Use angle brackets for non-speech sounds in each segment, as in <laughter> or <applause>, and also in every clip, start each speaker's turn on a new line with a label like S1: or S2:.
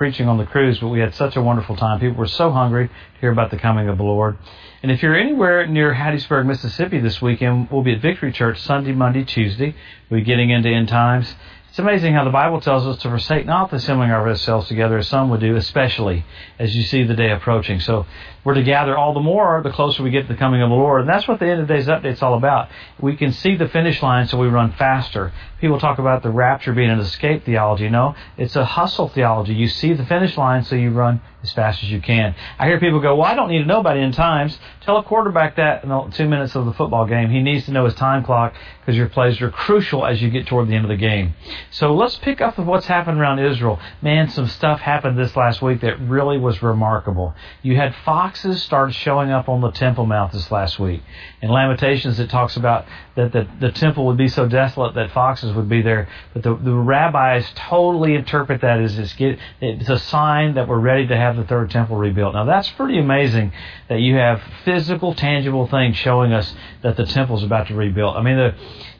S1: preaching on the cruise, but we had such a wonderful time. People were so hungry to hear about the coming of the Lord. And if you're anywhere near Hattiesburg, Mississippi this weekend, we'll be at Victory Church Sunday, Monday, Tuesday. We'll be getting into end times. It's amazing how the Bible tells us to forsake not the assembling ourselves together as some would do, especially as you see the day approaching. So we're to gather all the more the closer we get to the coming of the Lord. And that's what the end of the day's update is all about. We can see the finish line so we run faster. People talk about the rapture being an escape theology. No, it's a hustle theology. You see the finish line so you run as fast as you can. I hear people go, well, I don't need to know about end times. Tell a quarterback that in two minutes of the football game. He needs to know his time clock because your plays are crucial as you get toward the end of the game. So let's pick up with what's happened around Israel. Man, some stuff happened this last week that really was remarkable. You had foxes start showing up on the Temple Mount this last week. In Lamentations, it talks about that the, the temple would be so desolate that foxes would be there. But the, the rabbis totally interpret that as it's, get, it's a sign that we're ready to have the third temple rebuilt. Now that's pretty amazing that you have physical, tangible things showing us that the temple is about to rebuild. I mean, the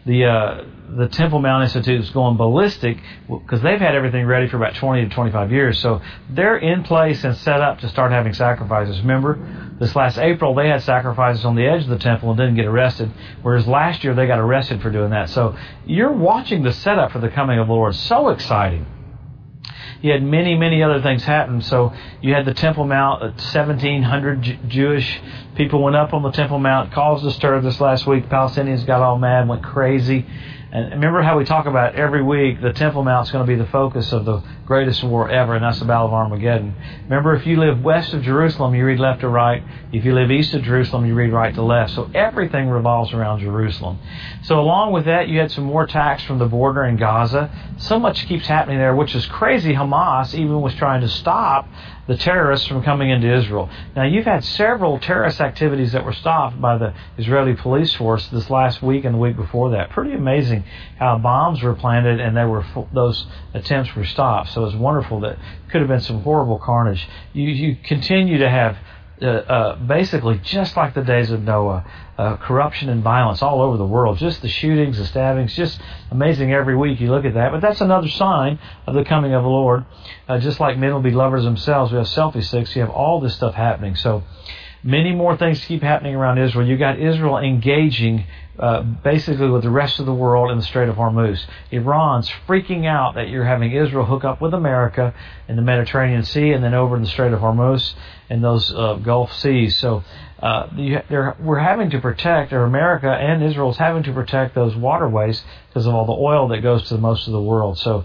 S1: the uh, the Temple Mount Institute is going ballistic because they've had everything ready for about 20 to 25 years. So they're in place and set up to start having sacrifices. Remember, this last April they had sacrifices on the edge of the temple and didn't get arrested, whereas last year they got arrested for doing that. So you're watching the setup for the coming of the Lord. So exciting you had many, many other things happen. So you had the Temple Mount, uh, 1,700 J- Jewish people went up on the Temple Mount, caused a stir this last week. Palestinians got all mad, went crazy. And remember how we talk about every week the Temple Mount is going to be the focus of the greatest war ever, and that's the Battle of Armageddon. Remember, if you live west of Jerusalem, you read left to right. If you live east of Jerusalem, you read right to left. So everything revolves around Jerusalem. So along with that, you had some more attacks from the border in Gaza. So much keeps happening there, which is crazy. Hamas even was trying to stop the terrorists from coming into Israel. Now, you've had several terrorist activities that were stopped by the Israeli police force this last week and the week before that. Pretty amazing how bombs were planted and they were those attempts were stopped. So it's wonderful that could have been some horrible carnage. You you continue to have uh, uh, basically just like the days of Noah, uh, corruption and violence all over the world. Just the shootings, the stabbings, just amazing every week you look at that. But that's another sign of the coming of the Lord. Uh, just like men will be lovers themselves, we have selfie sticks. You have all this stuff happening. So many more things keep happening around Israel. You got Israel engaging uh, basically with the rest of the world in the Strait of Hormuz. Iran's freaking out that you're having Israel hook up with America in the Mediterranean Sea and then over in the Strait of Hormuz and those uh, Gulf seas. So uh, we're having to protect, or America and Israel is having to protect those waterways because of all the oil that goes to most of the world. So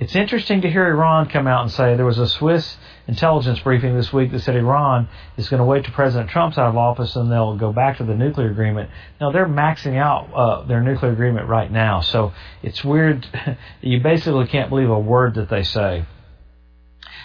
S1: it's interesting to hear Iran come out and say there was a Swiss intelligence briefing this week that said Iran is going to wait till President Trump's out of office and they'll go back to the nuclear agreement. Now they're maxing out uh, their nuclear agreement right now, so it's weird. <laughs> you basically can't believe a word that they say.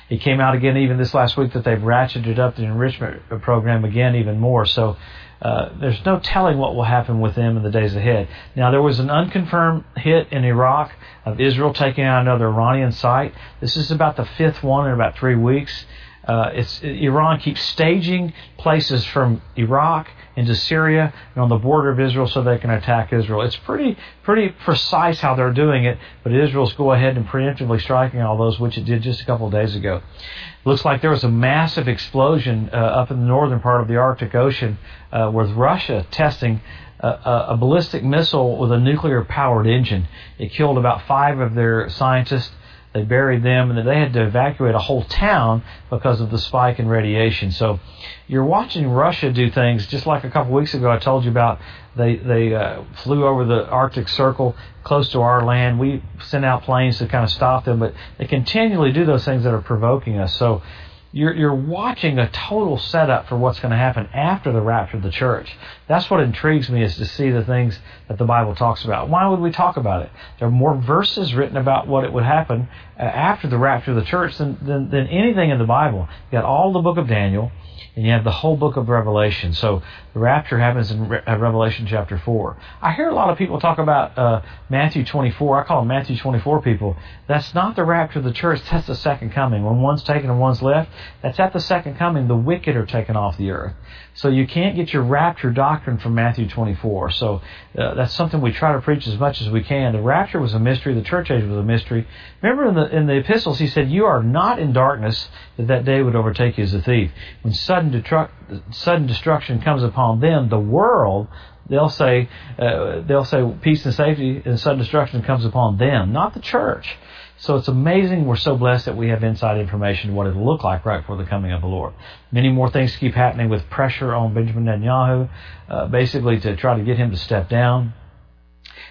S1: It came out again even this last week that they've ratcheted up the enrichment program again even more. So uh, there's no telling what will happen with them in the days ahead. Now, there was an unconfirmed hit in Iraq of Israel taking out another Iranian site. This is about the fifth one in about three weeks. Uh, it's Iran keeps staging places from Iraq into Syria and on the border of Israel so they can attack Israel. It's pretty pretty precise how they're doing it, but Israel's go ahead and preemptively striking all those, which it did just a couple of days ago. Looks like there was a massive explosion uh, up in the northern part of the Arctic Ocean uh, with Russia testing a, a ballistic missile with a nuclear powered engine. It killed about five of their scientists they buried them, and they had to evacuate a whole town because of the spike in radiation. So you're watching Russia do things just like a couple weeks ago I told you about. They they uh, flew over the Arctic Circle close to our land. We sent out planes to kind of stop them, but they continually do those things that are provoking us. So you're, you're watching a total setup for what's going to happen after the rapture of the church. That's what intrigues me is to see the things that the Bible talks about. Why would we talk about it? There are more verses written about what it would happen uh, after the rapture of the church than, than, than anything in the Bible. You got all the book of Daniel, and you have the whole book of Revelation. So the rapture happens in Re- uh, Revelation chapter 4. I hear a lot of people talk about uh, Matthew 24. I call them Matthew 24 people. That's not the rapture of the church. That's the second coming. When one's taken and one's left, That's at the second coming. The wicked are taken off the earth. So you can't get your rapture doctrine from Matthew 24. So uh, that's something we try to preach as much as we can. The rapture was a mystery. The church age was a mystery. Remember in the in the epistles, he said, "You are not in darkness that that day would overtake you as a thief." When sudden detru- sudden destruction comes upon them, the world they'll say uh, they'll say peace and safety and sudden destruction comes upon them, not the church. So it's amazing we're so blessed that we have inside information what it'll look like right before the coming of the Lord. Many more things keep happening with pressure on Benjamin Netanyahu, uh, basically to try to get him to step down.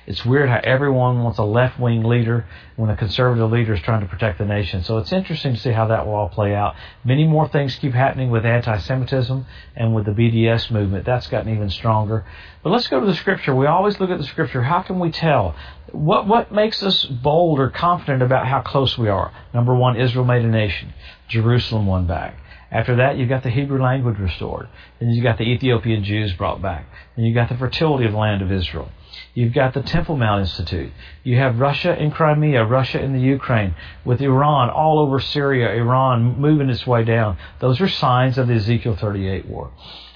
S1: It's weird how everyone wants a left wing leader when a conservative leader is trying to protect the nation. So it's interesting to see how that will all play out. Many more things keep happening with anti Semitism and with the BDS movement. That's gotten even stronger. But let's go to the scripture. We always look at the scripture. How can we tell? What, what makes us bold or confident about how close we are? Number one, Israel made a nation. Jerusalem won back. After that, you've got the Hebrew language restored. Then you got the Ethiopian Jews brought back. Then you got the fertility of the land of Israel. You've got the Temple Mount Institute. You have Russia in Crimea, Russia in the Ukraine, with Iran all over Syria, Iran moving its way down. Those are signs of the Ezekiel 38 war.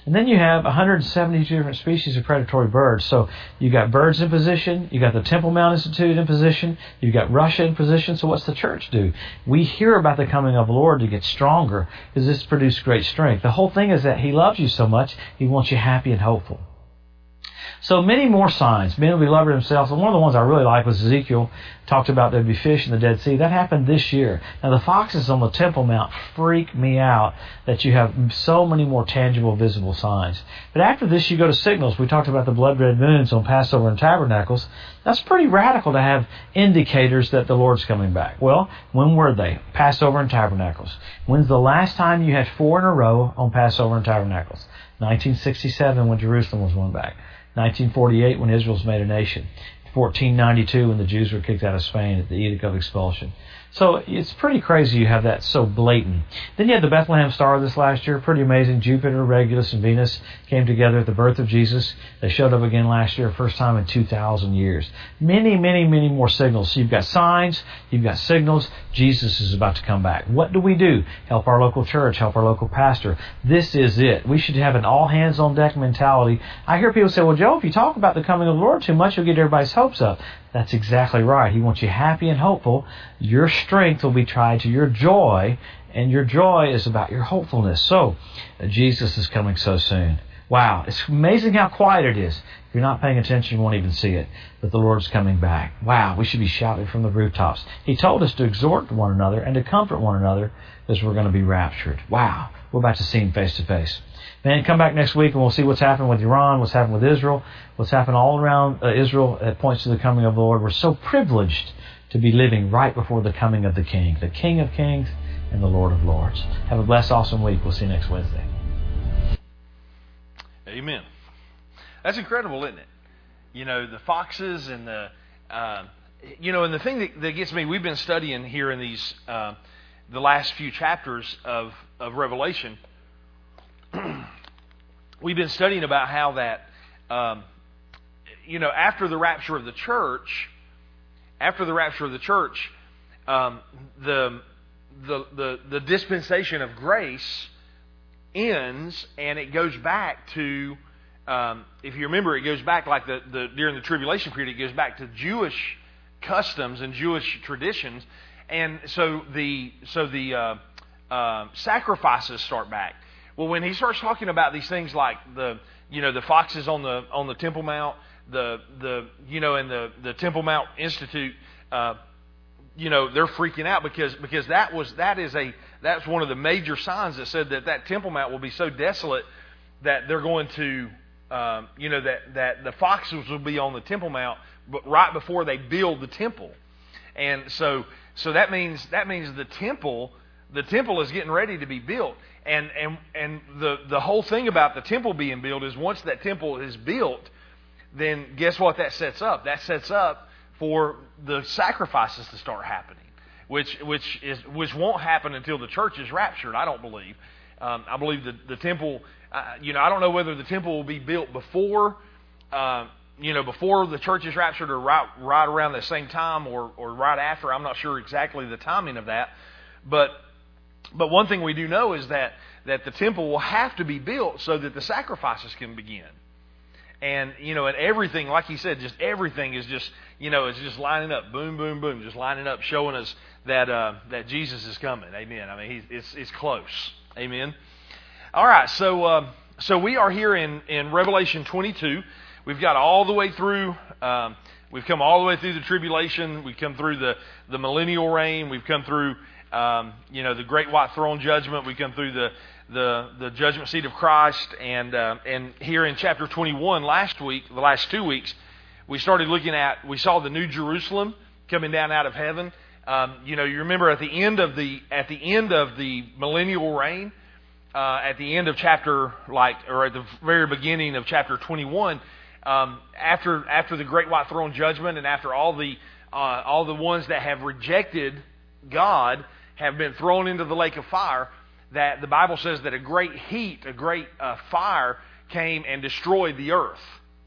S1: And then you have 172 different species of predatory birds. So you got birds in position, you got the Temple Mount Institute in position, you've got Russia in position. So what's the church do? We hear about the coming of the Lord to get stronger because this produces great strength. The whole thing is that He loves you so much, He wants you happy and hopeful. So many more signs. Men will be lovers themselves. And one of the ones I really like was Ezekiel talked about there'd be fish in the Dead Sea. That happened this year. Now the foxes on the Temple Mount freak me out that you have so many more tangible, visible signs. But after this, you go to signals. We talked about the blood red moons on Passover and Tabernacles. That's pretty radical to have indicators that the Lord's coming back. Well, when were they? Passover and Tabernacles. When's the last time you had four in a row on Passover and Tabernacles? 1967 when Jerusalem was won back. 1948 when Israel was made a nation. 1492 when the Jews were kicked out of Spain at the Edict of Expulsion. So it's pretty crazy you have that so blatant. Then you had the Bethlehem Star this last year, pretty amazing. Jupiter, Regulus, and Venus came together at the birth of Jesus. They showed up again last year, first time in 2,000 years. Many, many, many more signals. So you've got signs, you've got signals. Jesus is about to come back. What do we do? Help our local church, help our local pastor. This is it. We should have an all hands on deck mentality. I hear people say, well, Joe, if you talk about the coming of the Lord too much, you'll get everybody's hopes up. That's exactly right. He wants you happy and hopeful. Your strength will be tied to your joy, and your joy is about your hopefulness. So, uh, Jesus is coming so soon. Wow, it's amazing how quiet it is. If you're not paying attention, you won't even see it. But the Lord's coming back. Wow, we should be shouting from the rooftops. He told us to exhort one another and to comfort one another as we're going to be raptured. Wow, we're about to see Him face to face. Man, come back next week and we'll see what's happened with Iran, what's happened with Israel, what's happened all around uh, Israel. It points to the coming of the Lord. We're so privileged to be living right before the coming of the King, the King of Kings and the Lord of Lords. Have a blessed, awesome week. We'll see you next Wednesday.
S2: Amen. That's incredible, isn't it? You know, the foxes and the, uh, you know, and the thing that, that, gets me, we've been studying here in these, uh, the last few chapters of, of Revelation <clears throat> we've been studying about how that, um, you know, after the rapture of the church, after the rapture of the church, um, the, the, the, the dispensation of grace ends and it goes back to, um, if you remember, it goes back like the, the during the tribulation period, it goes back to Jewish customs and Jewish traditions, and so the so the uh, uh, sacrifices start back. Well, when he starts talking about these things like the, you know, the foxes on the on the Temple Mount, the the you know, and the the Temple Mount Institute, uh, you know, they're freaking out because because that was that is a that's one of the major signs that said that that Temple Mount will be so desolate that they're going to, um, you know, that that the foxes will be on the Temple Mount, but right before they build the temple, and so so that means that means the temple the temple is getting ready to be built. And, and, and the, the whole thing about the temple being built is once that temple is built, then guess what that sets up? That sets up for the sacrifices to start happening, which, which, is, which won't happen until the church is raptured, I don't believe. Um, I believe the, the temple, uh, you know, I don't know whether the temple will be built before, uh, you know, before the church is raptured or right, right around the same time or, or right after. I'm not sure exactly the timing of that. But But one thing we do know is that, that the temple will have to be built so that the sacrifices can begin. And, you know, and everything, like he said, just everything is just, you know, it's just lining up, boom, boom, boom, just lining up, showing us that, uh, that Jesus is coming. Amen. I mean, he's, it's, it's close. Amen. All right. So, uh, so we are here in, in Revelation 22. We've got all the way through, um, we've come all the way through the tribulation. We've come through the, the millennial reign. We've come through, um, you know, the great white throne judgment. We've come through the, the, the judgment seat of Christ. And, uh, and here in chapter 21, last week, the last two weeks, we started looking at, we saw the new Jerusalem coming down out of heaven. Um, you know, you remember at the end of the, at the end of the millennial reign, uh, at the end of chapter, like, or at the very beginning of chapter 21, um, after after the great white throne judgment, and after all the uh, all the ones that have rejected God have been thrown into the lake of fire, that the Bible says that a great heat, a great uh, fire came and destroyed the earth.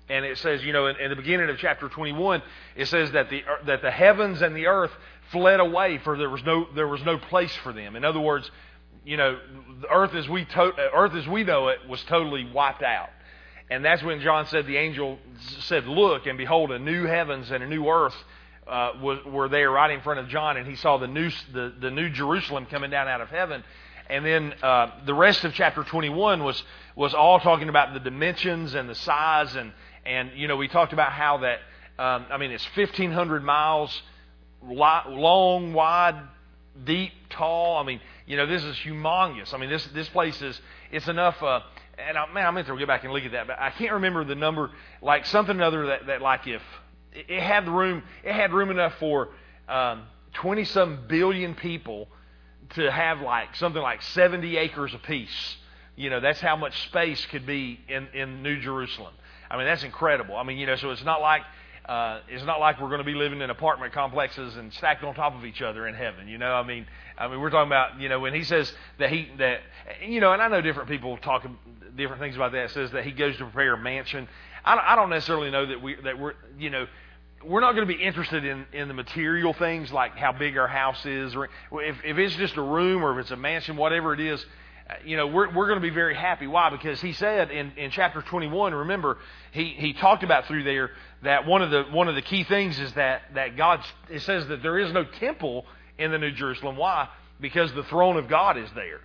S2: And it says, you know, in, in, the beginning of chapter 21, it says that the that the heavens and the earth fled away, for there was no there was no place for them. In other words, you know, the earth as we to, earth as we know it was totally wiped out. And that's when John said the angel said, "Look and behold, a new heavens and a new earth uh, was, were there right in front of John, and he saw the new the, the new Jerusalem coming down out of heaven." And then uh, the rest of chapter 21 was was all talking about the dimensions and the size, and and you know we talked about how that um, I mean it's 1,500 miles long, wide, deep, tall. I mean, you know, this is humongous. I mean, this this place is it's enough. Uh, and I, man, I'm meant to go back and look at that, but I can't remember the number. Like something other that, that like if it had the room, it had room enough for um, twenty um, some billion people to have like something like seventy acres apiece. You know, that's how much space could be in in New Jerusalem. I mean, that's incredible. I mean, you know, so it's not like uh, it's not like we're going to be living in apartment complexes and stacked on top of each other in heaven. You know, I mean, I mean, we're talking about you know when he says that he that you know, and I know different people talk different things about that. Says that he goes to prepare a mansion. I, I don't necessarily know that we that we're you know we're not going to be interested in, in the material things like how big our house is, or if, if it's just a room or if it's a mansion, whatever it is you know, we're, we're going to be very happy. Why? Because he said in, in chapter 21, remember, he, he talked about through there that one of the, one of the key things is that, that God, it says that there is no temple in the New Jerusalem. Why? Because the throne of God is there.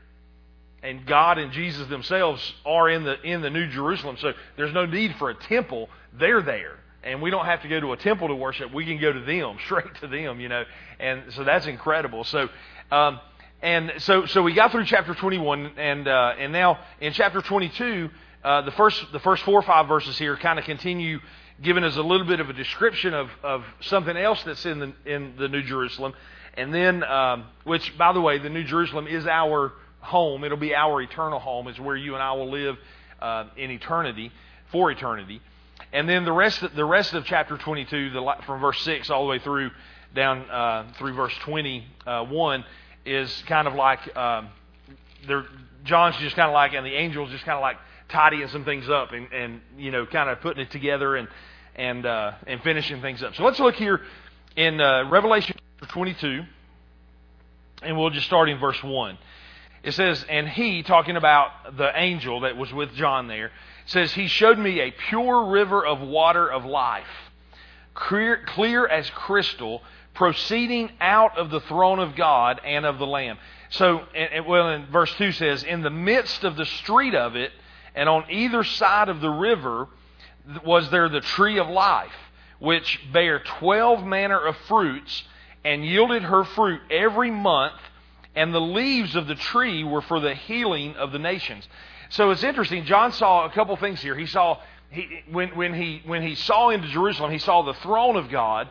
S2: And God and Jesus themselves are in the, in the New Jerusalem. So there's no need for a temple. They're there. And we don't have to go to a temple to worship. We can go to them, <laughs> straight to them, you know. And so that's incredible. So, um, and so, so we got through chapter 21, and uh, and now in chapter 22, uh, the first the first four or five verses here kind of continue giving us a little bit of a description of, of something else that's in the in the New Jerusalem, and then um, which by the way, the New Jerusalem is our home. It'll be our eternal home. Is where you and I will live uh, in eternity for eternity. And then the rest of, the rest of chapter 22, the, from verse 6 all the way through down uh, through verse 21 is kind of like um, John's just kind of like, and the angel's just kind of like tidying some things up and, and you know, kind of putting it together and and uh, and finishing things up. So let's look here in uh, Revelation 22, and we'll just start in verse one. It says, and he, talking about the angel that was with John there, says, He showed me a pure river of water of life, clear, clear as crystal, proceeding out of the throne of God and of the Lamb. So, well, in verse 2 says, In the midst of the street of it, and on either side of the river, was there the tree of life, which bare twelve manner of fruits, and yielded her fruit every month, and the leaves of the tree were for the healing of the nations. So it's interesting. John saw a couple things here. He saw he, when, when, he, when he saw into Jerusalem, he saw the throne of God,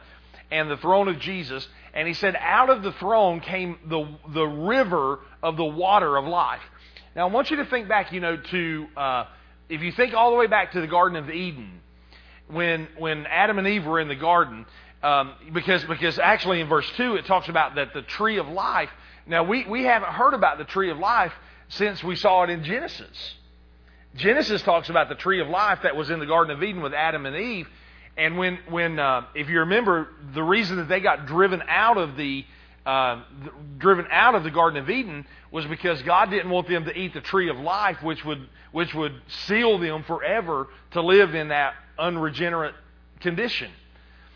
S2: and the throne of Jesus. And he said, out of the throne came the, the river of the water of life. Now, I want you to think back, you know, to, uh, if you think all the way back to the Garden of Eden, when, when Adam and Eve were in the garden, um, because, because actually in verse 2 it talks about that the tree of life. Now, we, we haven't heard about the tree of life since we saw it in Genesis. Genesis talks about the tree of life that was in the Garden of Eden with Adam and Eve. And when, when uh, if you remember, the reason that they got driven out of the uh, driven out of the Garden of Eden was because God didn't want them to eat the tree of life, which would which would seal them forever to live in that unregenerate condition.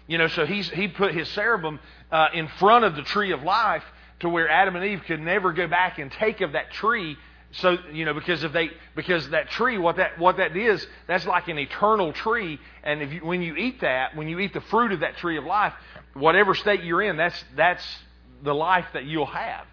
S2: You know, so he's he put his cherubim uh, in front of the tree of life to where Adam and Eve could never go back and take of that tree. So you know, because if they because that tree, what that what that is, that's like an eternal tree. And if you, when you eat that, when you eat the fruit of that tree of life, whatever state you're in, that's that's the life that you'll have.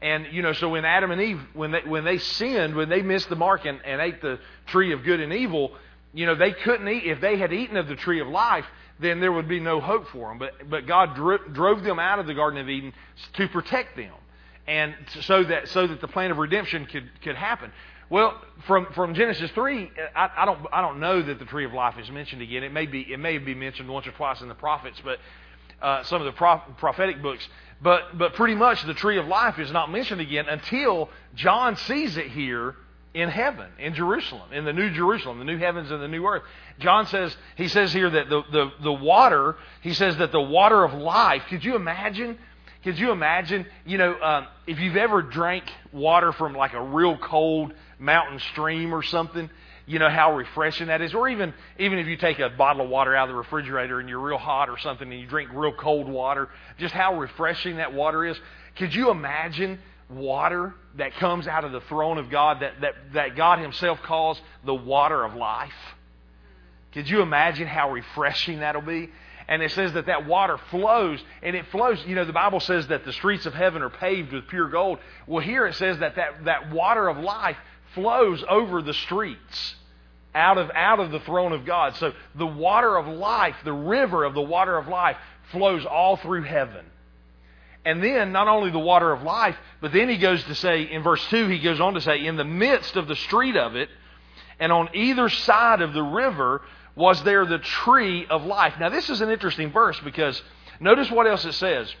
S2: And you know, so when Adam and Eve, when they when they sinned, when they missed the mark and, and ate the tree of good and evil, you know, they couldn't eat. If they had eaten of the tree of life, then there would be no hope for them. But but God dro- drove them out of the Garden of Eden to protect them, and so that so that the plan of redemption could could happen. Well, from from Genesis three, I, I don't I don't know that the tree of life is mentioned again. It may be it may be mentioned once or twice in the prophets, but uh, some of the prophetic books. But, but pretty much the tree of life is not mentioned again until John sees it here in heaven, in Jerusalem, in the new Jerusalem, the new heavens and the new earth. John says, he says here that the, the, the water, he says that the water of life, could you imagine? Could you imagine, you know, um, if you've ever drank water from like a real cold mountain stream or something, you know how refreshing that is. Or even even if you take a bottle of water out of the refrigerator and you're real hot or something and you drink real cold water, just how refreshing that water is. Could you imagine water that comes out of the throne of God that, that, that God Himself calls the water of life? Could you imagine how refreshing that'll be? And it says that that water flows, and it flows. You know, the Bible says that the streets of heaven are paved with pure gold. Well, here it says that that, that water of life flows over the streets out of, out of the throne of God. So the water of life, the river of the water of life, flows all through heaven. And then not only the water of life, but then he goes to say, in verse 2, he goes on to say, in the midst of the street of it, and on either side of the river was there the tree of life. Now, this is an interesting verse because notice what else it says.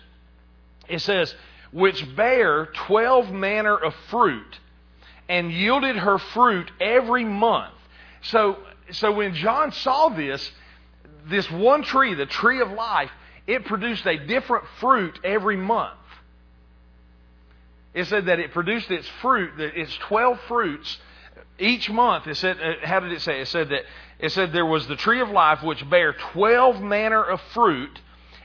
S2: It says, which bear twelve manner of fruit and yielded her fruit every month. So, so when John saw this, this one tree, the tree of life, it produced a different fruit every month. It said that it produced its fruit, that its 12 fruits each month. It said, uh, how did it say? It said that it said there was the tree of life which bare 12 manner of fruit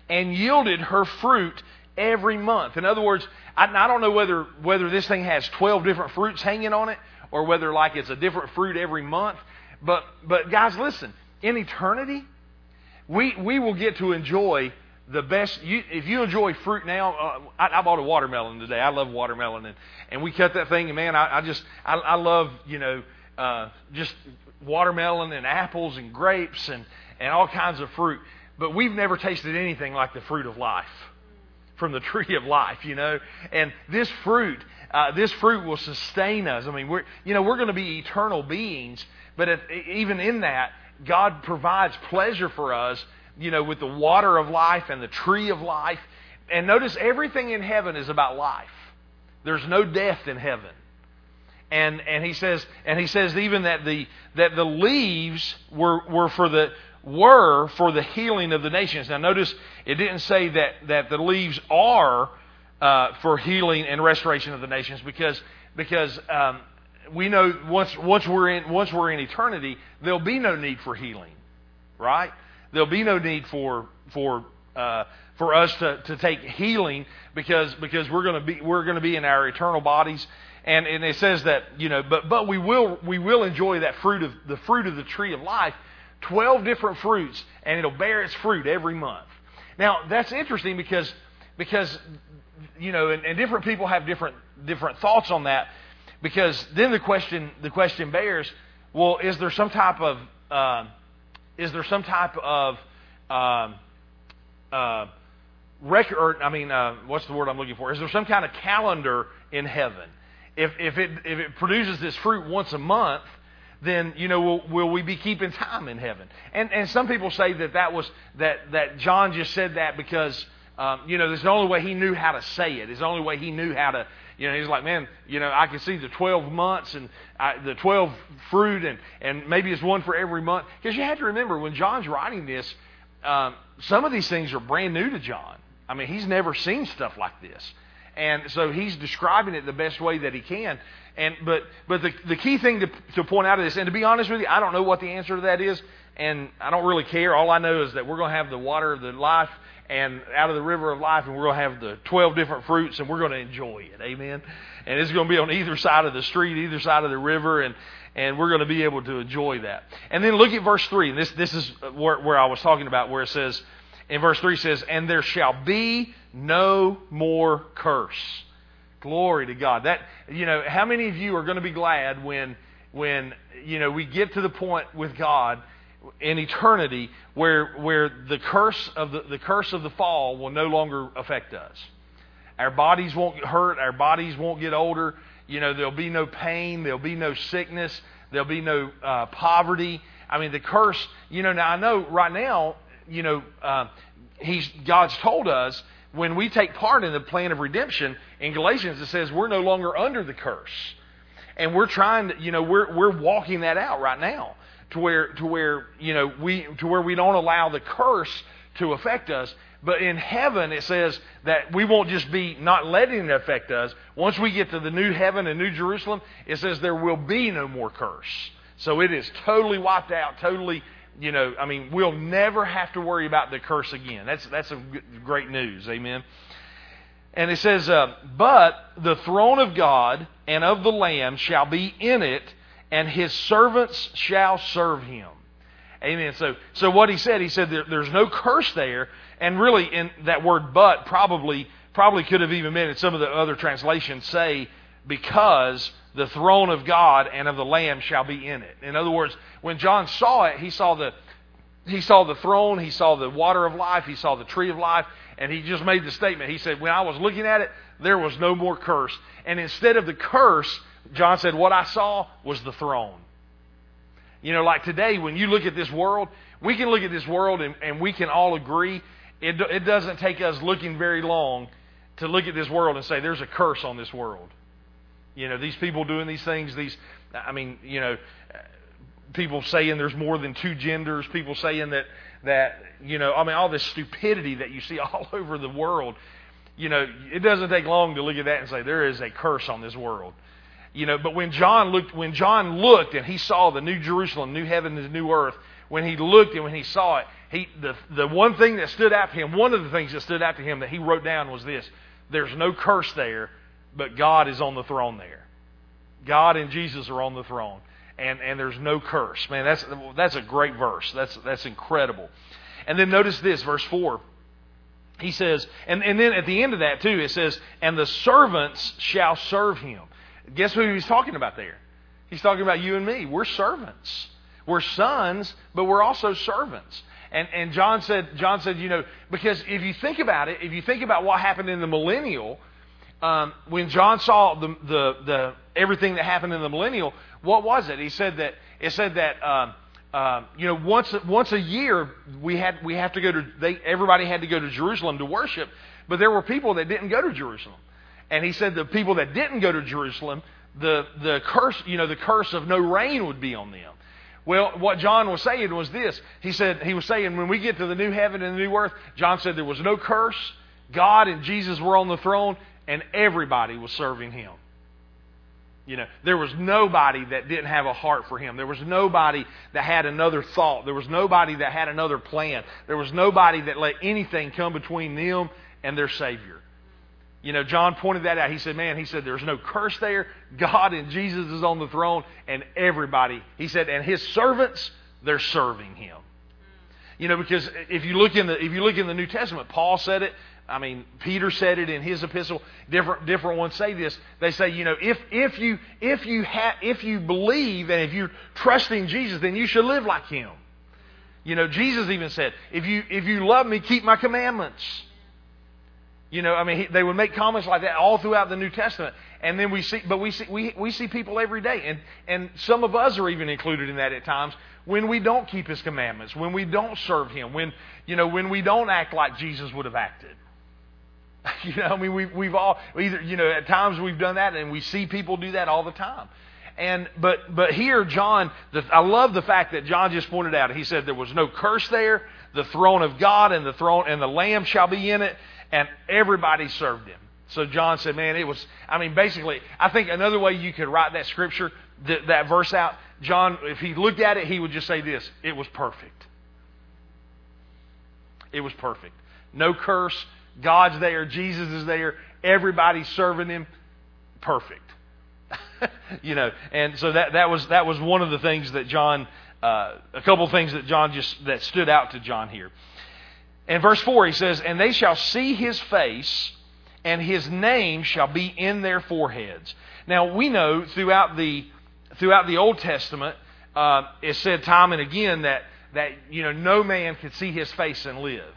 S2: and yielded her fruit every month. In other words, I, I don't know whether whether this thing has 12 different fruits hanging on it or whether like it's a different fruit every month. But but guys, listen. In eternity, we we will get to enjoy the best. You, if you enjoy fruit now, uh, I, I bought a watermelon today. I love watermelon, and and we cut that thing, and man, I, I just I, I love you know uh, just watermelon and apples and grapes and and all kinds of fruit. But we've never tasted anything like the fruit of life from the <laughs> tree of life, you know. And this fruit, uh, this fruit will sustain us. I mean, we're you know we're going to be eternal beings, but at, even in that, God provides pleasure for us, you know, with the water of life and the tree of life. And notice everything in heaven is about life. There's no death in heaven. And and he says and he says even that the that the leaves were were for the were for the healing of the nations. Now, notice it didn't say that, that the leaves are uh, for healing and restoration of the nations because, because um, we know once, once, we're in, once we're in eternity, there'll be no need for healing, right? There'll be no need for, for, uh, for us to, to take healing because, because we're going to be, we're going to be in our eternal bodies. And, and it says that, you know, but, but we will, we will enjoy that fruit of, the fruit of the tree of life 12 different fruits, and it'll bear its fruit every month. Now, that's interesting because, because you know, and, and different people have different, different thoughts on that. Because then the question, the question bears, well, is there some type of, uh, is there some type of, uh, uh, record, or, I mean, uh, what's the word I'm looking for? Is there some kind of calendar in heaven? If, if, it, if it produces this fruit once a month, then you know will, will we be keeping time in heaven? And and some people say that that was that that John just said that because um, you know there's the only way he knew how to say it. It's the only way he knew how to. You know, he's like, man, you know, I can see the 12 months and I, the 12 fruit, and and maybe it's one for every month. Because you have to remember when John's writing this, um, some of these things are brand new to John. I mean, he's never seen stuff like this. And so he's describing it the best way that he can. And but but the the key thing to to point out of this, and to be honest with you, I don't know what the answer to that is, and I don't really care. All I know is that we're going to have the water of the life and out of the river of life, and we're going to have the 12 different fruits, and we're going to enjoy it. Amen. And it's going to be on either side of the street, either side of the river, and and we're going to be able to enjoy that. And then look at verse three. And this this is where, where I was talking about, where it says in verse 3 says, And there shall be no more curse. Glory to God. That you know, how many of you are going to be glad when when you know we get to the point with God in eternity where where the curse of the, the curse of the fall will no longer affect us. Our bodies won't hurt, our bodies won't get older. You know, there'll be no pain, there'll be no sickness, there'll be no uh, poverty. I mean, the curse, you know, now I know right now you know, uh, he's, God's told us when we take part in the plan of redemption in Galatians, it says we're no longer under the curse. And we're trying to, you know, we're, we're walking that out right now to where, to where, you know, we, to where we don't allow the curse to affect us. But in heaven, it says that we won't just be not letting it affect us. Once we get to the new heaven and new Jerusalem, it says there will be no more curse. So it is totally wiped out, totally you know, I mean, we'll never have to worry about the curse again. That's that's great news. Amen. And it says, uh, "But the throne of God and of the Lamb shall be in it, and His servants shall serve Him." Amen. So, so what he said, he said there, there's no curse there, and really, in that word "but" probably probably could have even been in some of the other translations say because the throne of God and of the Lamb shall be in it. In other words, when John saw it, he saw the he saw the throne, he saw the water of life, he saw the tree of life, and he just made the statement. He said, When I was looking at it, there was no more curse. And instead of the curse, John said, What I saw was the throne. You know, like today, when you look at this world, we can look at this world and, and we can all agree it, it doesn't take us looking very long to look at this world and say, There's a curse on this world. You know, these people doing these things, these, I mean, you know, people saying there's more than two genders, people saying that, that, you know, I mean, all this stupidity that you see <laughs> all over the world. You know, it doesn't take long to look at that and say there is a curse on this world. You know, but when John looked, when John looked and he saw the new Jerusalem, new heaven and new earth, when he looked and when he saw it, he, the, the one thing that stood out to him, one of the things that stood out to him that he wrote down was this there's no curse there but God is on the throne there. God and Jesus are on the throne. And, and there's no curse. Man, that's, that's a great verse. That's, that's incredible. And then notice this, verse 4. He says, and, and then at the end of that too, it says, and the servants shall serve him. Guess who he's talking about there? He's talking about you and me. We're servants. We're sons, but we're also servants. And, and John said, John said, you know, because if you think about it, if you think about what happened in the millennial, um, when John saw the, the, the, everything that happened in the millennial, what was it? He said that it said that um, uh, you know once once a year we had we have to go to they everybody had to go to Jerusalem to worship, but there were people that didn't go to Jerusalem, and he said the people that didn't go to Jerusalem, the the curse you know the curse of no rain would be on them. Well, what John was saying was this. He said he was saying when we get to the new heaven and the new earth, John said there was no curse. God and Jesus were on the throne, and everybody was serving him. You know, there was nobody that didn't have a heart for him. There was nobody that had another thought. There was nobody that had another plan. There was nobody that let anything come between them and their Savior. You know, John pointed that out. He said, Man, he said, there's no curse there. God and Jesus is on the throne, and everybody, he said, and his servants, they're serving him. You know, because if you look in the if you look in the New Testament, Paul said it, I mean, Peter said it in his epistle. Different different ones say this. They say, you know, if if you if you have if you believe and if you're trusting Jesus, then you should live like Him. You know, Jesus even said, if you if you love me, keep my commandments. You know, I mean, he, they would make comments like that all throughout the New Testament, and then we see, but we see we we see people every day, and and some of us are even included in that at times when we don't keep His commandments, when we don't serve Him, when you know when we don't act like Jesus would have acted. <laughs> You know, I mean, we've, we've all either, you know, at times we've done that, and we see people do that all the time. And but but here, John, the, I love the fact that John just pointed out. He said there was no curse there. The throne of God and the throne and the Lamb shall be in it, and everybody served him. So John said, man, it was, I mean, basically, I think another way you could write that scripture, that, that verse out, John, if he looked at it, he would just say this it was perfect. It was perfect. No curse. God's there. Jesus is there. Everybody's serving him. Perfect. <laughs> you know, and so that, that was that was one of the things that John, uh, a couple of things that John just that stood out to John here. In verse four, he says, "And they shall see his face, and his name shall be in their foreheads." Now we know throughout the throughout the Old Testament, uh, it said time and again that that you know no man could see his face and live.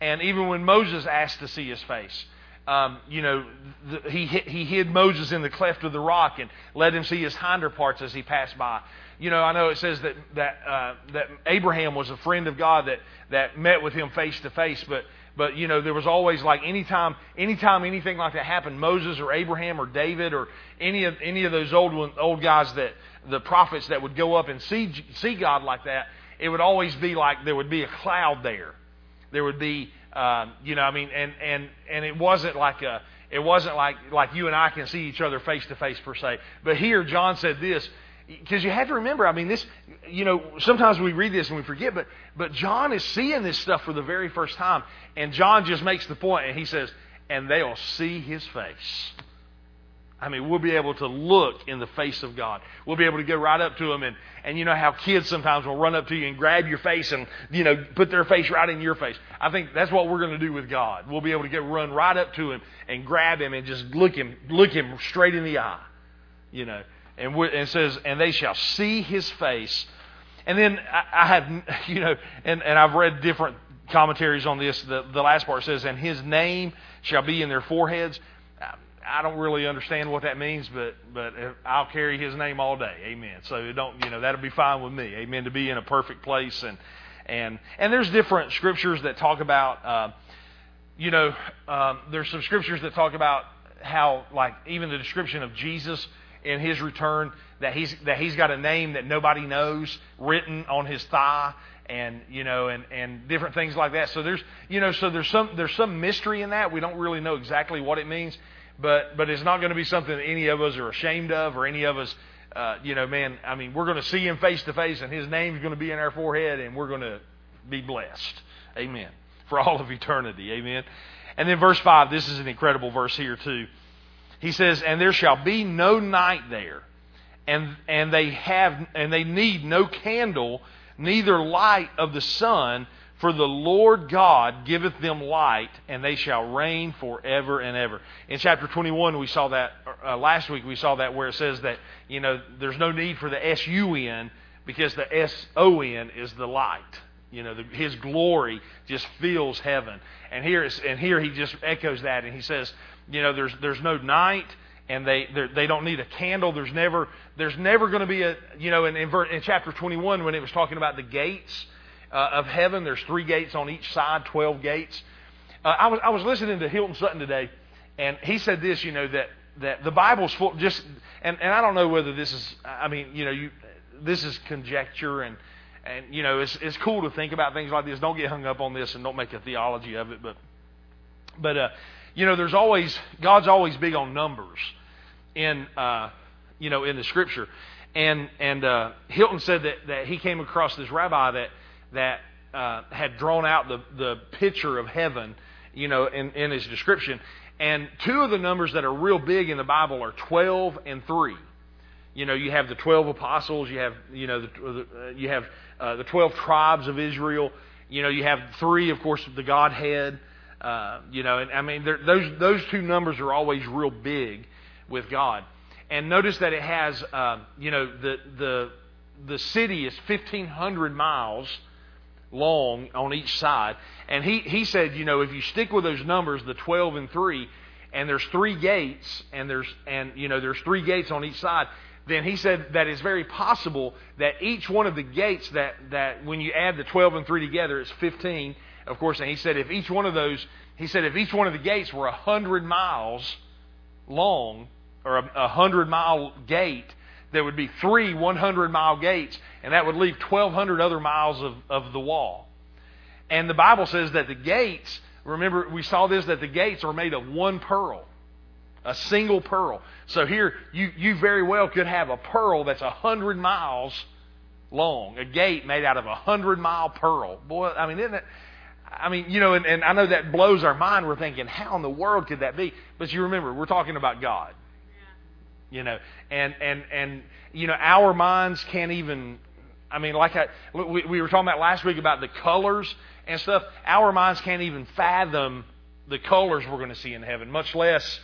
S2: And even when Moses asked to see his face, um, you know, the, he he hid Moses in the cleft of the rock and let him see his hinder parts as he passed by. You know, I know it says that that uh, that Abraham was a friend of God that that met with him face to face, but but you know there was always like anytime anytime anything like that happened moses or abraham or david or any of any of those old old guys that the prophets that would go up and see see god like that it would always be like there would be a cloud there. There would be uh, you know i mean and and and it wasn't like a it wasn't like like you and i can see each other face to face per se. But here john said this because you have to remember, I mean, this, you know, sometimes we read this and we forget, but, but John is seeing this stuff for the very first time. And John just makes the point and he says, and they'll see his face. I mean, we'll be able to look in the face of God. We'll be able to go right up to him and, and you know how kids sometimes will run up to you and grab your face and, you know, put their face right in your face. I think that's what we're going to do with God. We'll be able to get run right up to him and grab him and just look him, look him straight in the eye. You know, and, says, and they shall see his face. And then I, have, <laughs> you know, and, and I've read different commentaries on this. The, the last part says, and his name shall be in their foreheads. I don't really understand what that means, but but I'll carry His name all day. Amen. So it don't you know that'll be fine with me. Amen. To be in a perfect place and and and there's different scriptures that talk about. Uh, you know, um, there's some scriptures that talk about how like even the description of Jesus in his return that he's that he's got a name that nobody knows written on his thigh and you know and and different things like that. So there's you know so there's some there's some mystery in that. We don't really know exactly what it means but but it's not going to be something that any of us are ashamed of or any of us uh, you know man I mean we're going to see him face to face and his name's going to be in our forehead and we're going to be blessed. Amen. For all of eternity. Amen. And then verse 5 this is an incredible verse here too he says, And there shall be no night there, and, and they have and they need no candle, neither light of the sun, for the Lord God giveth them light, and they shall reign forever and ever. In chapter 21, we saw that, uh, last week we saw that where it says that, you know, there's no need for the S-U-N because the S-O-N is the light. You know, the, his glory just fills heaven. And here, and here he just echoes that, and he says, you know, there's there's no night, and they they don't need a candle. There's never there's never going to be a you know in, in, in chapter 21 when it was talking about the gates uh, of heaven. There's three gates on each side, twelve gates. Uh, I was I was listening to Hilton Sutton today, and he said this. You know that that the Bible's full just and and I don't know whether this is I mean you know you this is conjecture and and you know it's it's cool to think about things like this. Don't get hung up on this and don't make a theology of it, but but uh, you know, there's always God's always big on numbers in uh, you know in the Scripture, and and uh, Hilton said that that he came across this rabbi that that uh, had drawn out the the picture of heaven, you know, in in his description, and two of the numbers that are real big in the Bible are twelve and three. You know, you have the twelve apostles, you have you know the, the you have uh, the twelve tribes of Israel. You know, you have three, of course, the Godhead. Uh, you know, and I mean, those those two numbers are always real big with God. And notice that it has, uh, you know, the the the city is fifteen hundred miles long on each side. And he he said, you know, if you stick with those numbers, the twelve and three, and there's three gates, and there's and you know there's three gates on each side. Then he said that it's very possible that each one of the gates that that when you add the twelve and three together, it's fifteen of course, and he said if each one of those, he said if each one of the gates were a hundred miles long, or a, hundred mile gate, there would be three 100 mile gates, and that would leave 1,200 other miles of, of the wall. And the Bible says that the gates remember we saw this that the gates are made of one pearl, a single pearl. So here you you very well could have a pearl that's a hundred miles long, a gate made out of a hundred mile pearl. Boy, I mean, isn't it? I mean, you know, and, and I know that blows our mind. We're thinking, how in the world could that be? But you remember, we're talking about God. You know, and and and you know, our minds can't even. I mean, like I, we, we were talking about last week about the colors and stuff. Our minds can't even fathom the colors we're going to see in heaven, much less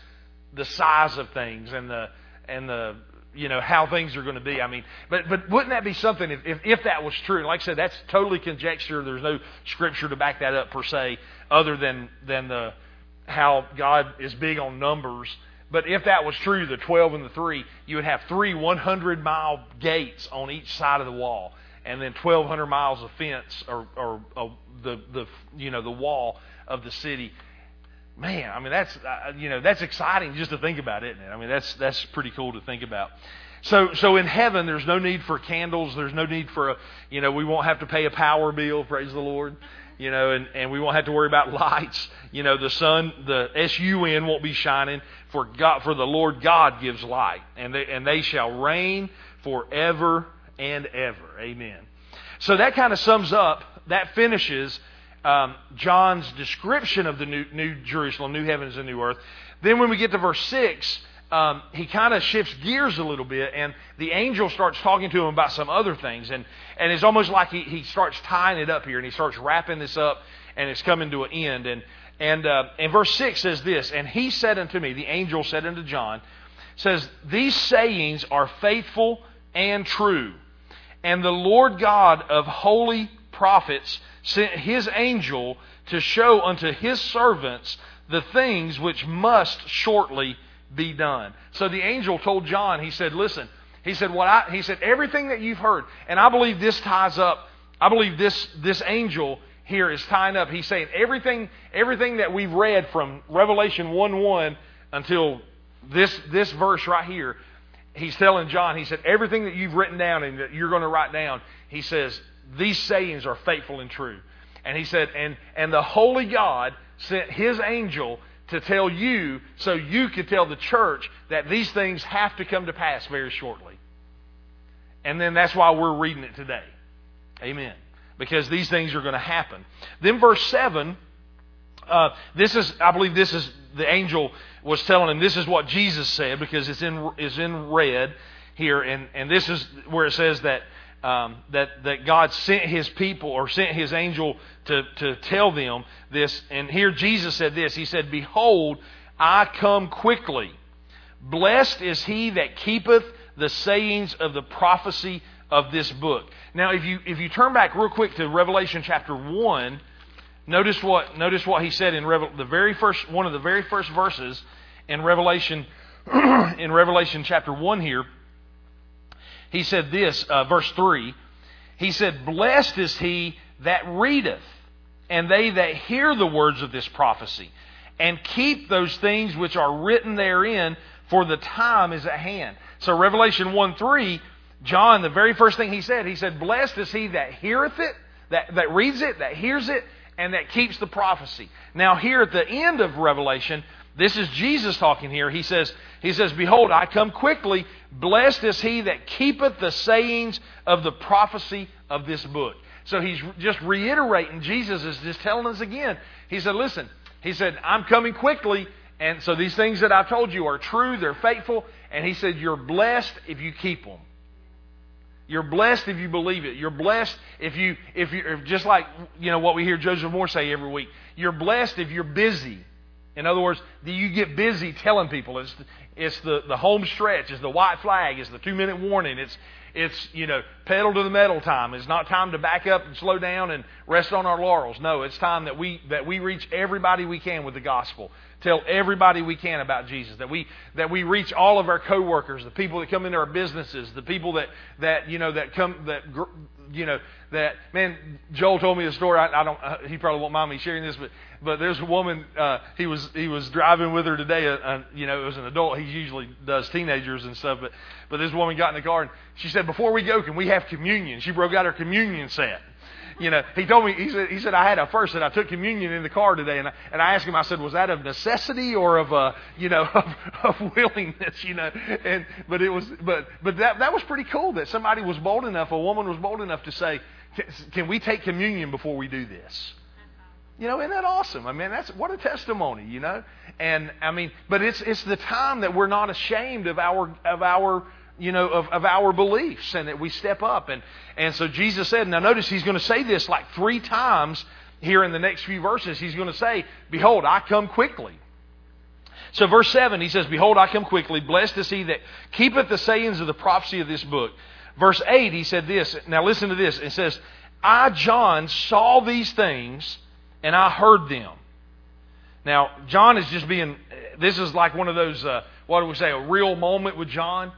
S2: the size of things and the and the you know how things are going to be. I mean, but but wouldn't that be something if, if if that was true? Like I said, that's totally conjecture. There's no scripture to back that up per se, other than than the how God is big on numbers. But if that was true, the 12 and the 3, you would have three 100 mile gates on each side of the wall, and then 1,200 miles of fence or, or, or the, the, you know, the wall of the city. Man, I mean that's uh, you know that's exciting just to think about, isn't it? I mean that's that's pretty cool to think about. So so in heaven, there's no need for candles. There's no need for a you know we won't have to pay a power bill. Praise the Lord you know, and, and we won't have to worry about lights. You know, the sun, the S-U-N won't be shining for God, for the Lord God gives light, and they, and they shall reign forever and ever. Amen. So that kind of sums up, that finishes um, John's description of the new, new Jerusalem, new heavens and new earth. Then when we get to verse 6, um, he kind of shifts gears a little bit, and the angel starts talking to him about some other things. And, and it's almost like he, he starts tying it up here, and he starts wrapping this up, and it's coming to an end. And, and, uh, and verse 6 says this And he said unto me, the angel said unto John, says, These sayings are faithful and true. And the Lord God of holy prophets sent his angel to show unto his servants the things which must shortly be done. So the angel told John, he said, listen, he said, what I, he said, everything that you've heard, and I believe this ties up, I believe this, this angel here is tying up. He's saying everything, everything that we've read from Revelation 1 1 until this, this verse right here, he's telling John, he said, everything that you've written down and that you're going to write down, he says, these sayings are faithful and true. And he said, and, and the holy God sent his angel to tell you so you could tell the church that these things have to come to pass very shortly. And then that's why we're reading it today. Amen. Because these things are going to happen. Then verse 7, uh, this is, I believe this is, the angel was telling him, this is what Jesus said because it's in, it's in red here. And, and this is where it says that um, that, that God sent his people or sent his angel to, to tell them this. And here Jesus said this He said, Behold, I come quickly. Blessed is he that keepeth the sayings of the prophecy of this book. Now, if you, if you turn back real quick to Revelation chapter 1, notice what, notice what he said in Revel, the very first, one of the very first verses in Revelation, <clears throat> in Revelation chapter 1 here he said this, uh, verse 3. He said, Blessed is he that readeth, and they that hear the words of this prophecy, and keep those things which are written therein, for the time is at hand. So, Revelation 1 3, John, the very first thing he said, he said, Blessed is he that heareth it, that, that reads it, that hears it, and that keeps the prophecy. Now, here at the end of Revelation, this is Jesus talking here. He says, he says, Behold, I come quickly. Blessed is he that keepeth the sayings of the prophecy of this book. So he's just reiterating, Jesus is just telling us again. He said, Listen, he said, I'm coming quickly. And so these things that I've told you are true, they're faithful. And he said, You're blessed if you keep them. You're blessed if you believe it. You're blessed if you, if you, if just like, you know, what we hear Joseph Moore say every week. You're blessed if you're busy. In other words, you get busy telling people? It's, it's the, the home stretch. It's the white flag. It's the two minute warning. It's, it's, you know, pedal to the metal time. It's not time to back up and slow down and rest on our laurels. No, it's time that we, that we reach everybody we can with the gospel. Tell everybody we can about Jesus. That we, that we reach all of our coworkers, the people that come into our businesses, the people that, that, you know, that come, that, you know, that, man, Joel told me a story. I, I don't, uh, he probably won't mind me sharing this, but but there's a woman. Uh, he was he was driving with her today. Uh, uh, you know, it was an adult. He usually does teenagers and stuff. But but this woman got in the car and she said, "Before we go, can we have communion?" She broke out her communion set. You know, he told me, he said, he said, I had a first and I took communion in the car today. And I, and I asked him, I said, was that of necessity or of, uh, you know, <laughs> of, of willingness, you know? And, but it was, but, but that, that was pretty cool that somebody was bold enough, a woman was bold enough to say, can we take communion before we do this? You know, isn't that awesome? I mean, that's what a testimony, you know. And I mean, but it's it's the time that we're not ashamed of our of our you know of, of our beliefs and that we step up and and so Jesus said. Now notice he's going to say this like three times here in the next few verses. He's going to say, "Behold, I come quickly." So verse seven, he says, "Behold, I come quickly. Blessed is he that keepeth the sayings of the prophecy of this book." Verse 8, he said this. Now listen to this. It says, I, John, saw these things and I heard them. Now, John is just being, this is like one of those, uh, what do we say, a real moment with John.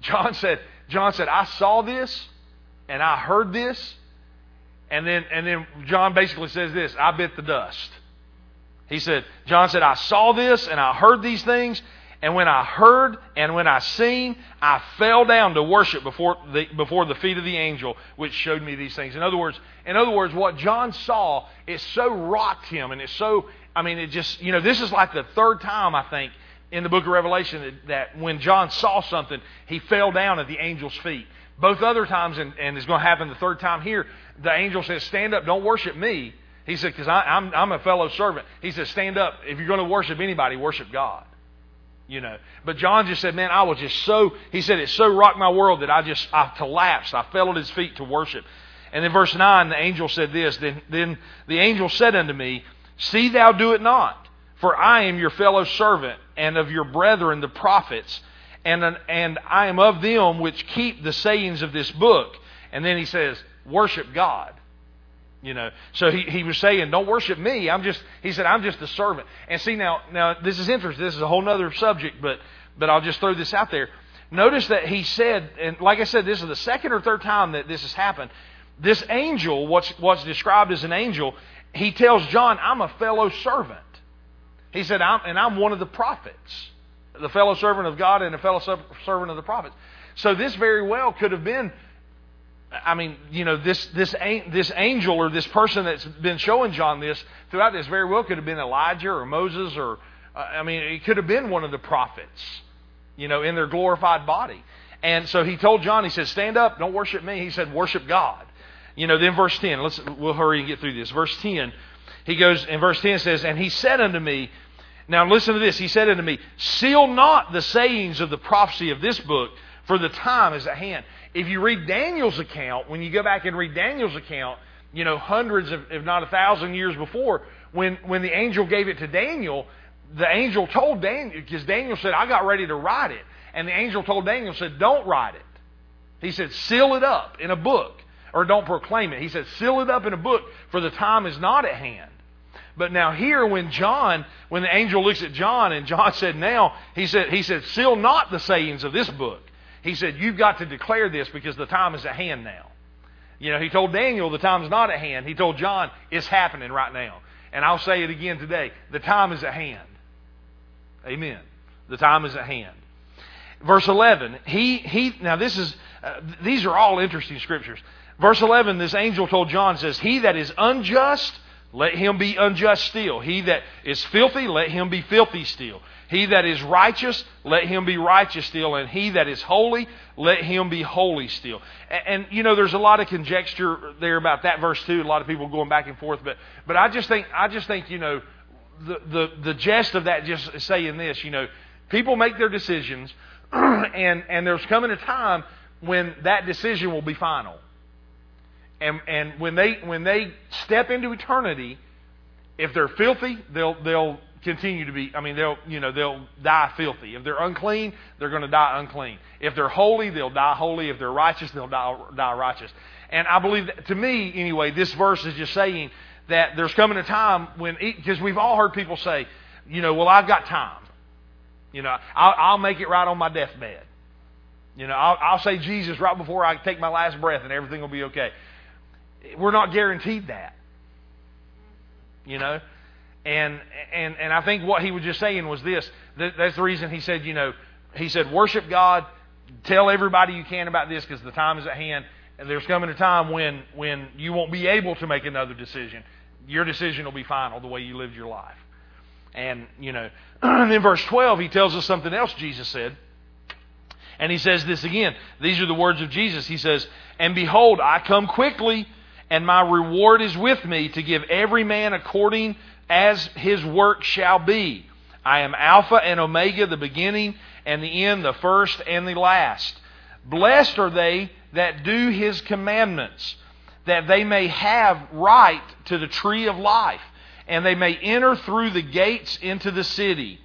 S2: John said, John said, I saw this and I heard this. And then, and then John basically says this, I bit the dust. He said, John said, I saw this and I heard these things and when I heard and when I seen, I fell down to worship before the, before the feet of the angel, which showed me these things. In other words, in other words, what John saw, it so rocked him, and it so, I mean, it just, you know, this is like the third time I think in the book of Revelation that, when John saw something, he fell down at the angel's feet. Both other times, and, and it's going to happen the third time here, the angel says, "Stand up, don't worship me." He said, "Because I'm I'm a fellow servant." He says, "Stand up. If you're going to worship anybody, worship God." you know. But John just said, man, I was just so, he said, it so rocked my world that I just, I collapsed. I fell at his feet to worship. And then verse 9, the angel said this, then, then the angel said unto me, See thou do it not, for I am your fellow servant and of your brethren the prophets, and, and I am of them which keep the sayings of this book. And then he says, worship God. You know, so he, he was saying, don't worship me. I'm just, he said, I'm just a servant. And see now, now this is interesting. This is a whole other subject, but, but I'll just throw this out there. Notice that he said, and like I said, this is the second or third time that this has happened. This angel, what's, what's described as an angel, he tells John, I'm a fellow servant. He said, I'm, and I'm one of the prophets, the fellow servant of God and a fellow servant of the prophets. So this very well could have been I mean, you know, this, this, this angel or this person that's been showing John this throughout this very well could have been Elijah or Moses or, uh, I mean, it could have been one of the prophets, you know, in their glorified body. And so he told John, he said, stand up, don't worship me. He said, worship God. You know, then verse 10, let's, we'll hurry and get through this. Verse 10, he goes, in verse 10 says, And he said unto me, now listen to this, he said unto me, Seal not the sayings of the prophecy of this book, for the time is at hand. If you read Daniel's account, when you go back and read Daniel's account, you know, hundreds, of, if not a thousand years before, when, when the angel gave it to Daniel, the angel told Daniel, because Daniel said, I got ready to write it. And the angel told Daniel, said, don't write it. He said, seal it up in a book, or don't proclaim it. He said, seal it up in a book, for the time is not at hand. But now here, when John, when the angel looks at John, and John <laughs> said, now, he said, he said, seal not the sayings of this book. He said, You've got to declare this because the time is at hand now. You know, he told Daniel the time's not at hand. He told John it's happening right now. And I'll say it again today. The time is at hand. Amen. The time is at hand. Verse 11. He, he, now this is, uh, these are all interesting scriptures. Verse 11, this angel told John, says, He that is unjust, let him be unjust still. He that is filthy, let him be filthy still. He that is righteous, let him be righteous still. And he that is holy, let him be holy still. And, and, you know, there's a lot of conjecture there about that verse too. A lot of people going back and forth. But, but I just think, I just think, you know, the, the, the gist of that just saying this, you know, people make their decisions <clears throat> and, and there's coming a time when that decision will be final. And, and when they, when they step into eternity, if they're filthy, they'll, they'll, continue to be, I mean, they'll, you know, they'll die filthy. If they're unclean, they're going to die unclean. If they're holy, they'll die holy. If they're righteous, they'll die, die righteous. And I believe, that, to me, anyway, this verse is just saying that there's coming a time when, because we've all heard people say, you know, well, I've got time. You know, I'll, I'll make it right on my deathbed. You know, I'll, I'll say Jesus right before I take my last breath and everything will be okay. We're not guaranteed that. You know? And, and, and I think what he was just saying was this. That's the reason he said, you know, he said, worship God, tell everybody you can about this because the time is at hand. And there's coming a time when, when you won't be able to make another decision. Your decision will be final the way you lived your life. And, you know, <clears throat> and in verse 12, he tells us something else Jesus said. And he says this again. These are the words of Jesus. He says, And behold, I come quickly, and my reward is with me to give every man according as his work shall be. I am Alpha and Omega, the beginning and the end, the first and the last. Blessed are they that do his commandments, that they may have right to the tree of life, and they may enter through the gates into the city.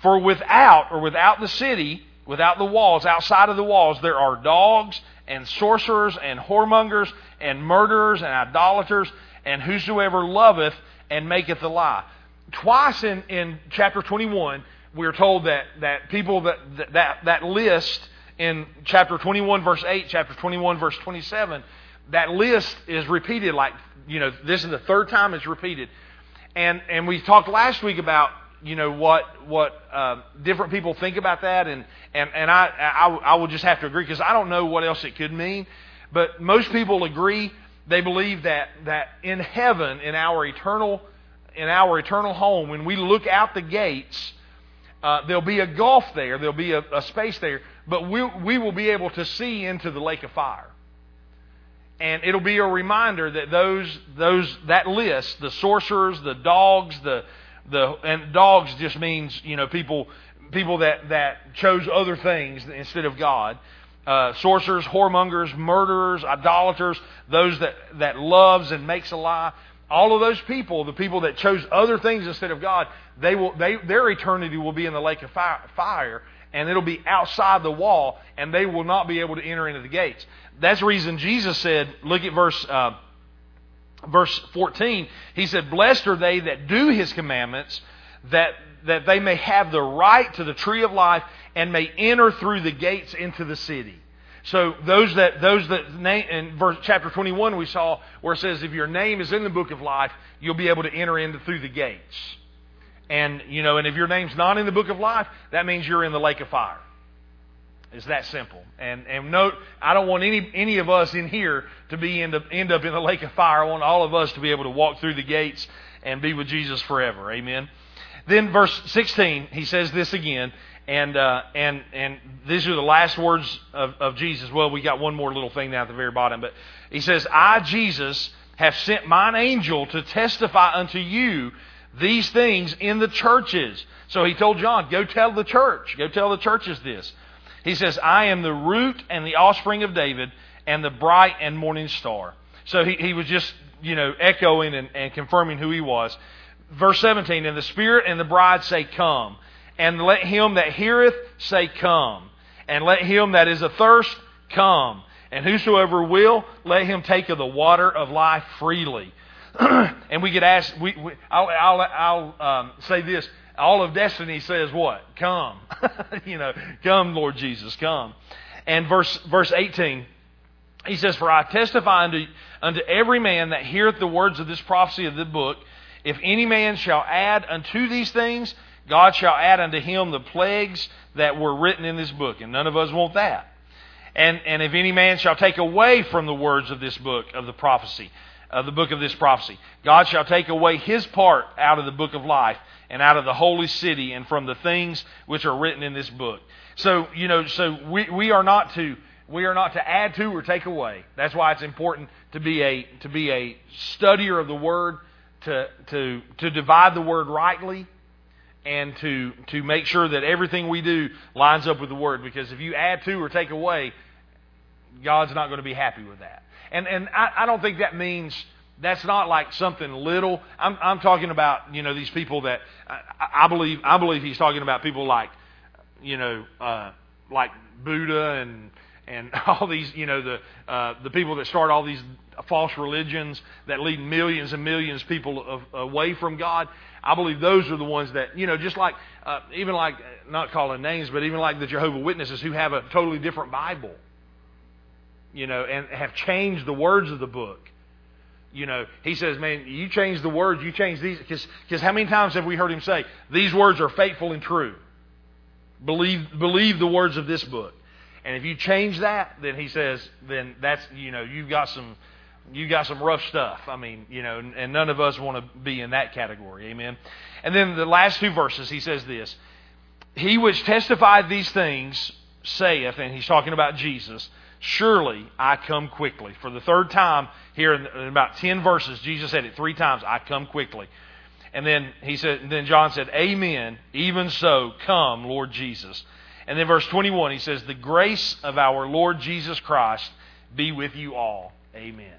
S2: For without, or without the city, without the walls, outside of the walls, there are dogs and sorcerers and whoremongers and murderers and idolaters and whosoever loveth and maketh a lie. Twice in, in chapter 21, we are told that, that people that, that, that list in chapter 21, verse 8, chapter 21, verse 27, that list is repeated like, you know, this is the third time it's repeated. And, and we talked last week about, you know, what, what uh, different people think about that. And, and, and I, I, I will just have to agree because I don't know what else it could mean. But most people agree. They believe that, that in heaven, in our eternal, in our eternal home, when we look out the gates, uh, there'll be a gulf there, there'll be a, a space there, but we, we will be able to see into the lake of fire. And it'll be a reminder that those, those, that list, the sorcerers, the dogs, the, the, and dogs just means, you know, people, people that, that chose other things instead of God. Uh, sorcerers, whoremongers, murderers, idolaters, those that, that loves and makes a lie. All of those people, the people that chose other things instead of God, they will, they, their eternity will be in the lake of fire and it'll be outside the wall, and they will not be able to enter into the gates. That's the reason Jesus said, look at verse, uh, verse 14. He said, Blessed are they that do his commandments, that, that they may have the right to the tree of life and may enter through the gates into the city. So those that those that name in verse chapter 21 we saw where it says if your name is in the book of life, you'll be able to enter into through the gates. And, you know, and if your name's not in the book of life, that means you're in the lake of fire. It's that simple. And, and note, I don't want any, any of us in here to be end up, end up in the lake of fire. I want all of us to be able to walk through the gates and be with Jesus forever. Amen. Then verse 16, he says this again. And, uh, and, and these are the last words of, of Jesus. Well, we got one more little thing down at the very bottom. But he says, I, Jesus, have sent mine angel to testify unto you these things in the churches. So he told John, go tell the church, go tell the churches this. He says, I am the root and the offspring of David and the bright and morning star. So he, he was just, you know, echoing and, and confirming who he was. Verse 17, and the Spirit and the bride say, Come. And let him that heareth say, Come. And let him that is athirst come. And whosoever will, let him take of the water of life freely. <clears throat> and we get asked, we, we, I'll, I'll, I'll um, say this. All of destiny says what? Come. <laughs> you know, come, Lord Jesus, come. And verse, verse 18, he says, For I testify unto, unto every man that heareth the words of this prophecy of the book, if any man shall add unto these things, God shall add unto him the plagues that were written in this book. And none of us want that. And, and if any man shall take away from the words of this book of the prophecy, of the book of this prophecy. God shall take away his part out of the book of life and out of the holy city and from the things which are written in this book. So, you know, so we, we are not to we are not to add to or take away. That's why it's important to be a to be a studier of the word, to to to divide the word rightly, and to to make sure that everything we do lines up with the word. Because if you add to or take away, God's not going to be happy with that. And, and I, I don't think that means that's not like something little. I'm, I'm talking about, you know, these people that I, I believe, I believe he's talking about people like, you know, uh, like Buddha and, and <laughs> all these, you know, the, uh, the people that start all these false religions that lead millions and millions of people of, away from God. I believe those are the ones that, you know, just like, uh, even like, not calling names, but even like the Jehovah Witnesses who have a totally different Bible you know, and have changed the words of the book. You know, he says, man, you change the words, you change these. Because how many times have we heard him say, these words are faithful and true? Believe, believe the words of this book. And if you change that, then he says, then that's you know you've got some you've got some rough stuff. I mean, you know, and none of us want to be in that category. Amen. And then the last two verses, he says this: He which testified these things saith, and he's talking about Jesus. Surely I come quickly. For the third time here in, about ten verses, Jesus said it three times. I come quickly. And then he said, and then John said, Amen. Even so, come, Lord Jesus. And then verse 21, he says, The grace of our Lord Jesus Christ be with you all. Amen.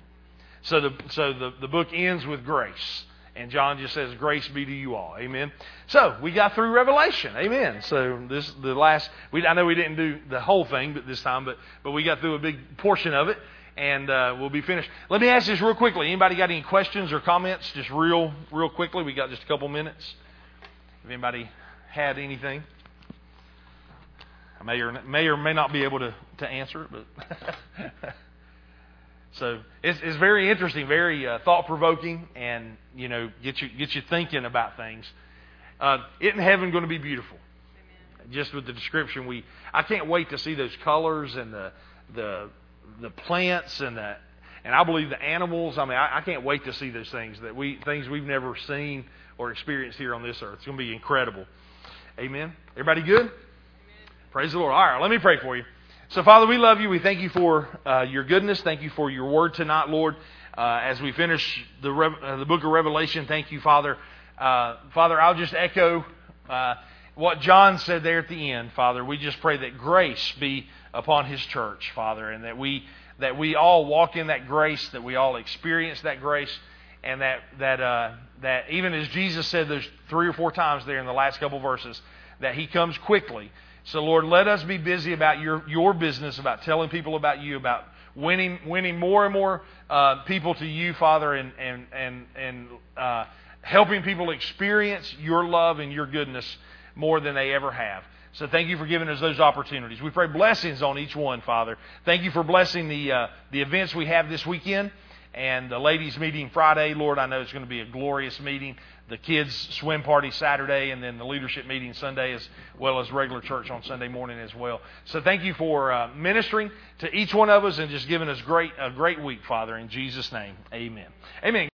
S2: So the so the, the book ends with grace. And John just says, Grace be to you all. Amen. So we got through Revelation. Amen. So this the last we I know we didn't do the whole thing but this time, but but we got through a big portion of it and uh, we'll be finished. Let me ask this real quickly. Anybody got any questions or comments? Just real, real quickly. We got just a couple minutes. If anybody had anything, I may or may or may not be able to to answer it, but. <laughs> so it's, it's very interesting, very uh, thought provoking, and you know get you get you thinking about things. Uh, isn't heaven going to be beautiful? Amen. Just with the description, we I can't wait to see those colors and the the the plants and the and I believe the animals. I mean, I, I can't wait to see those things that we things we've never seen or experienced here on this earth. It's going to be incredible. Amen. Everybody good? Amen. Praise the Lord. All right, let me pray for you. So, Father, we love you. We thank you for uh, your goodness. Thank you for your word tonight, Lord. Uh, as we finish the uh, the book of Revelation, thank you, Father. Uh, Father, I'll just echo uh, what John said there at the end, Father. We just pray that grace be upon His church, Father, and that we that we all walk in that grace, that we all experience that grace, and that that uh, that even as Jesus said those three or four times there in the last couple verses, that He comes quickly. So Lord, let us be busy about your your business, about telling people about you, about winning winning more and more uh, people to you, Father, and and and and uh, helping people experience your love and your goodness more than they ever have. So thank you for giving us those opportunities. We pray blessings on each one, Father. Thank you for blessing the uh, the events we have this weekend and the ladies' meeting Friday. Lord, I know it's going to be a glorious meeting. The kids' swim party Saturday, and then the leadership meeting Sunday, as well as regular church on Sunday morning as well. So thank you for uh, ministering to each one of us and just giving us great a great week, Father. In Jesus' name, Amen. Amen.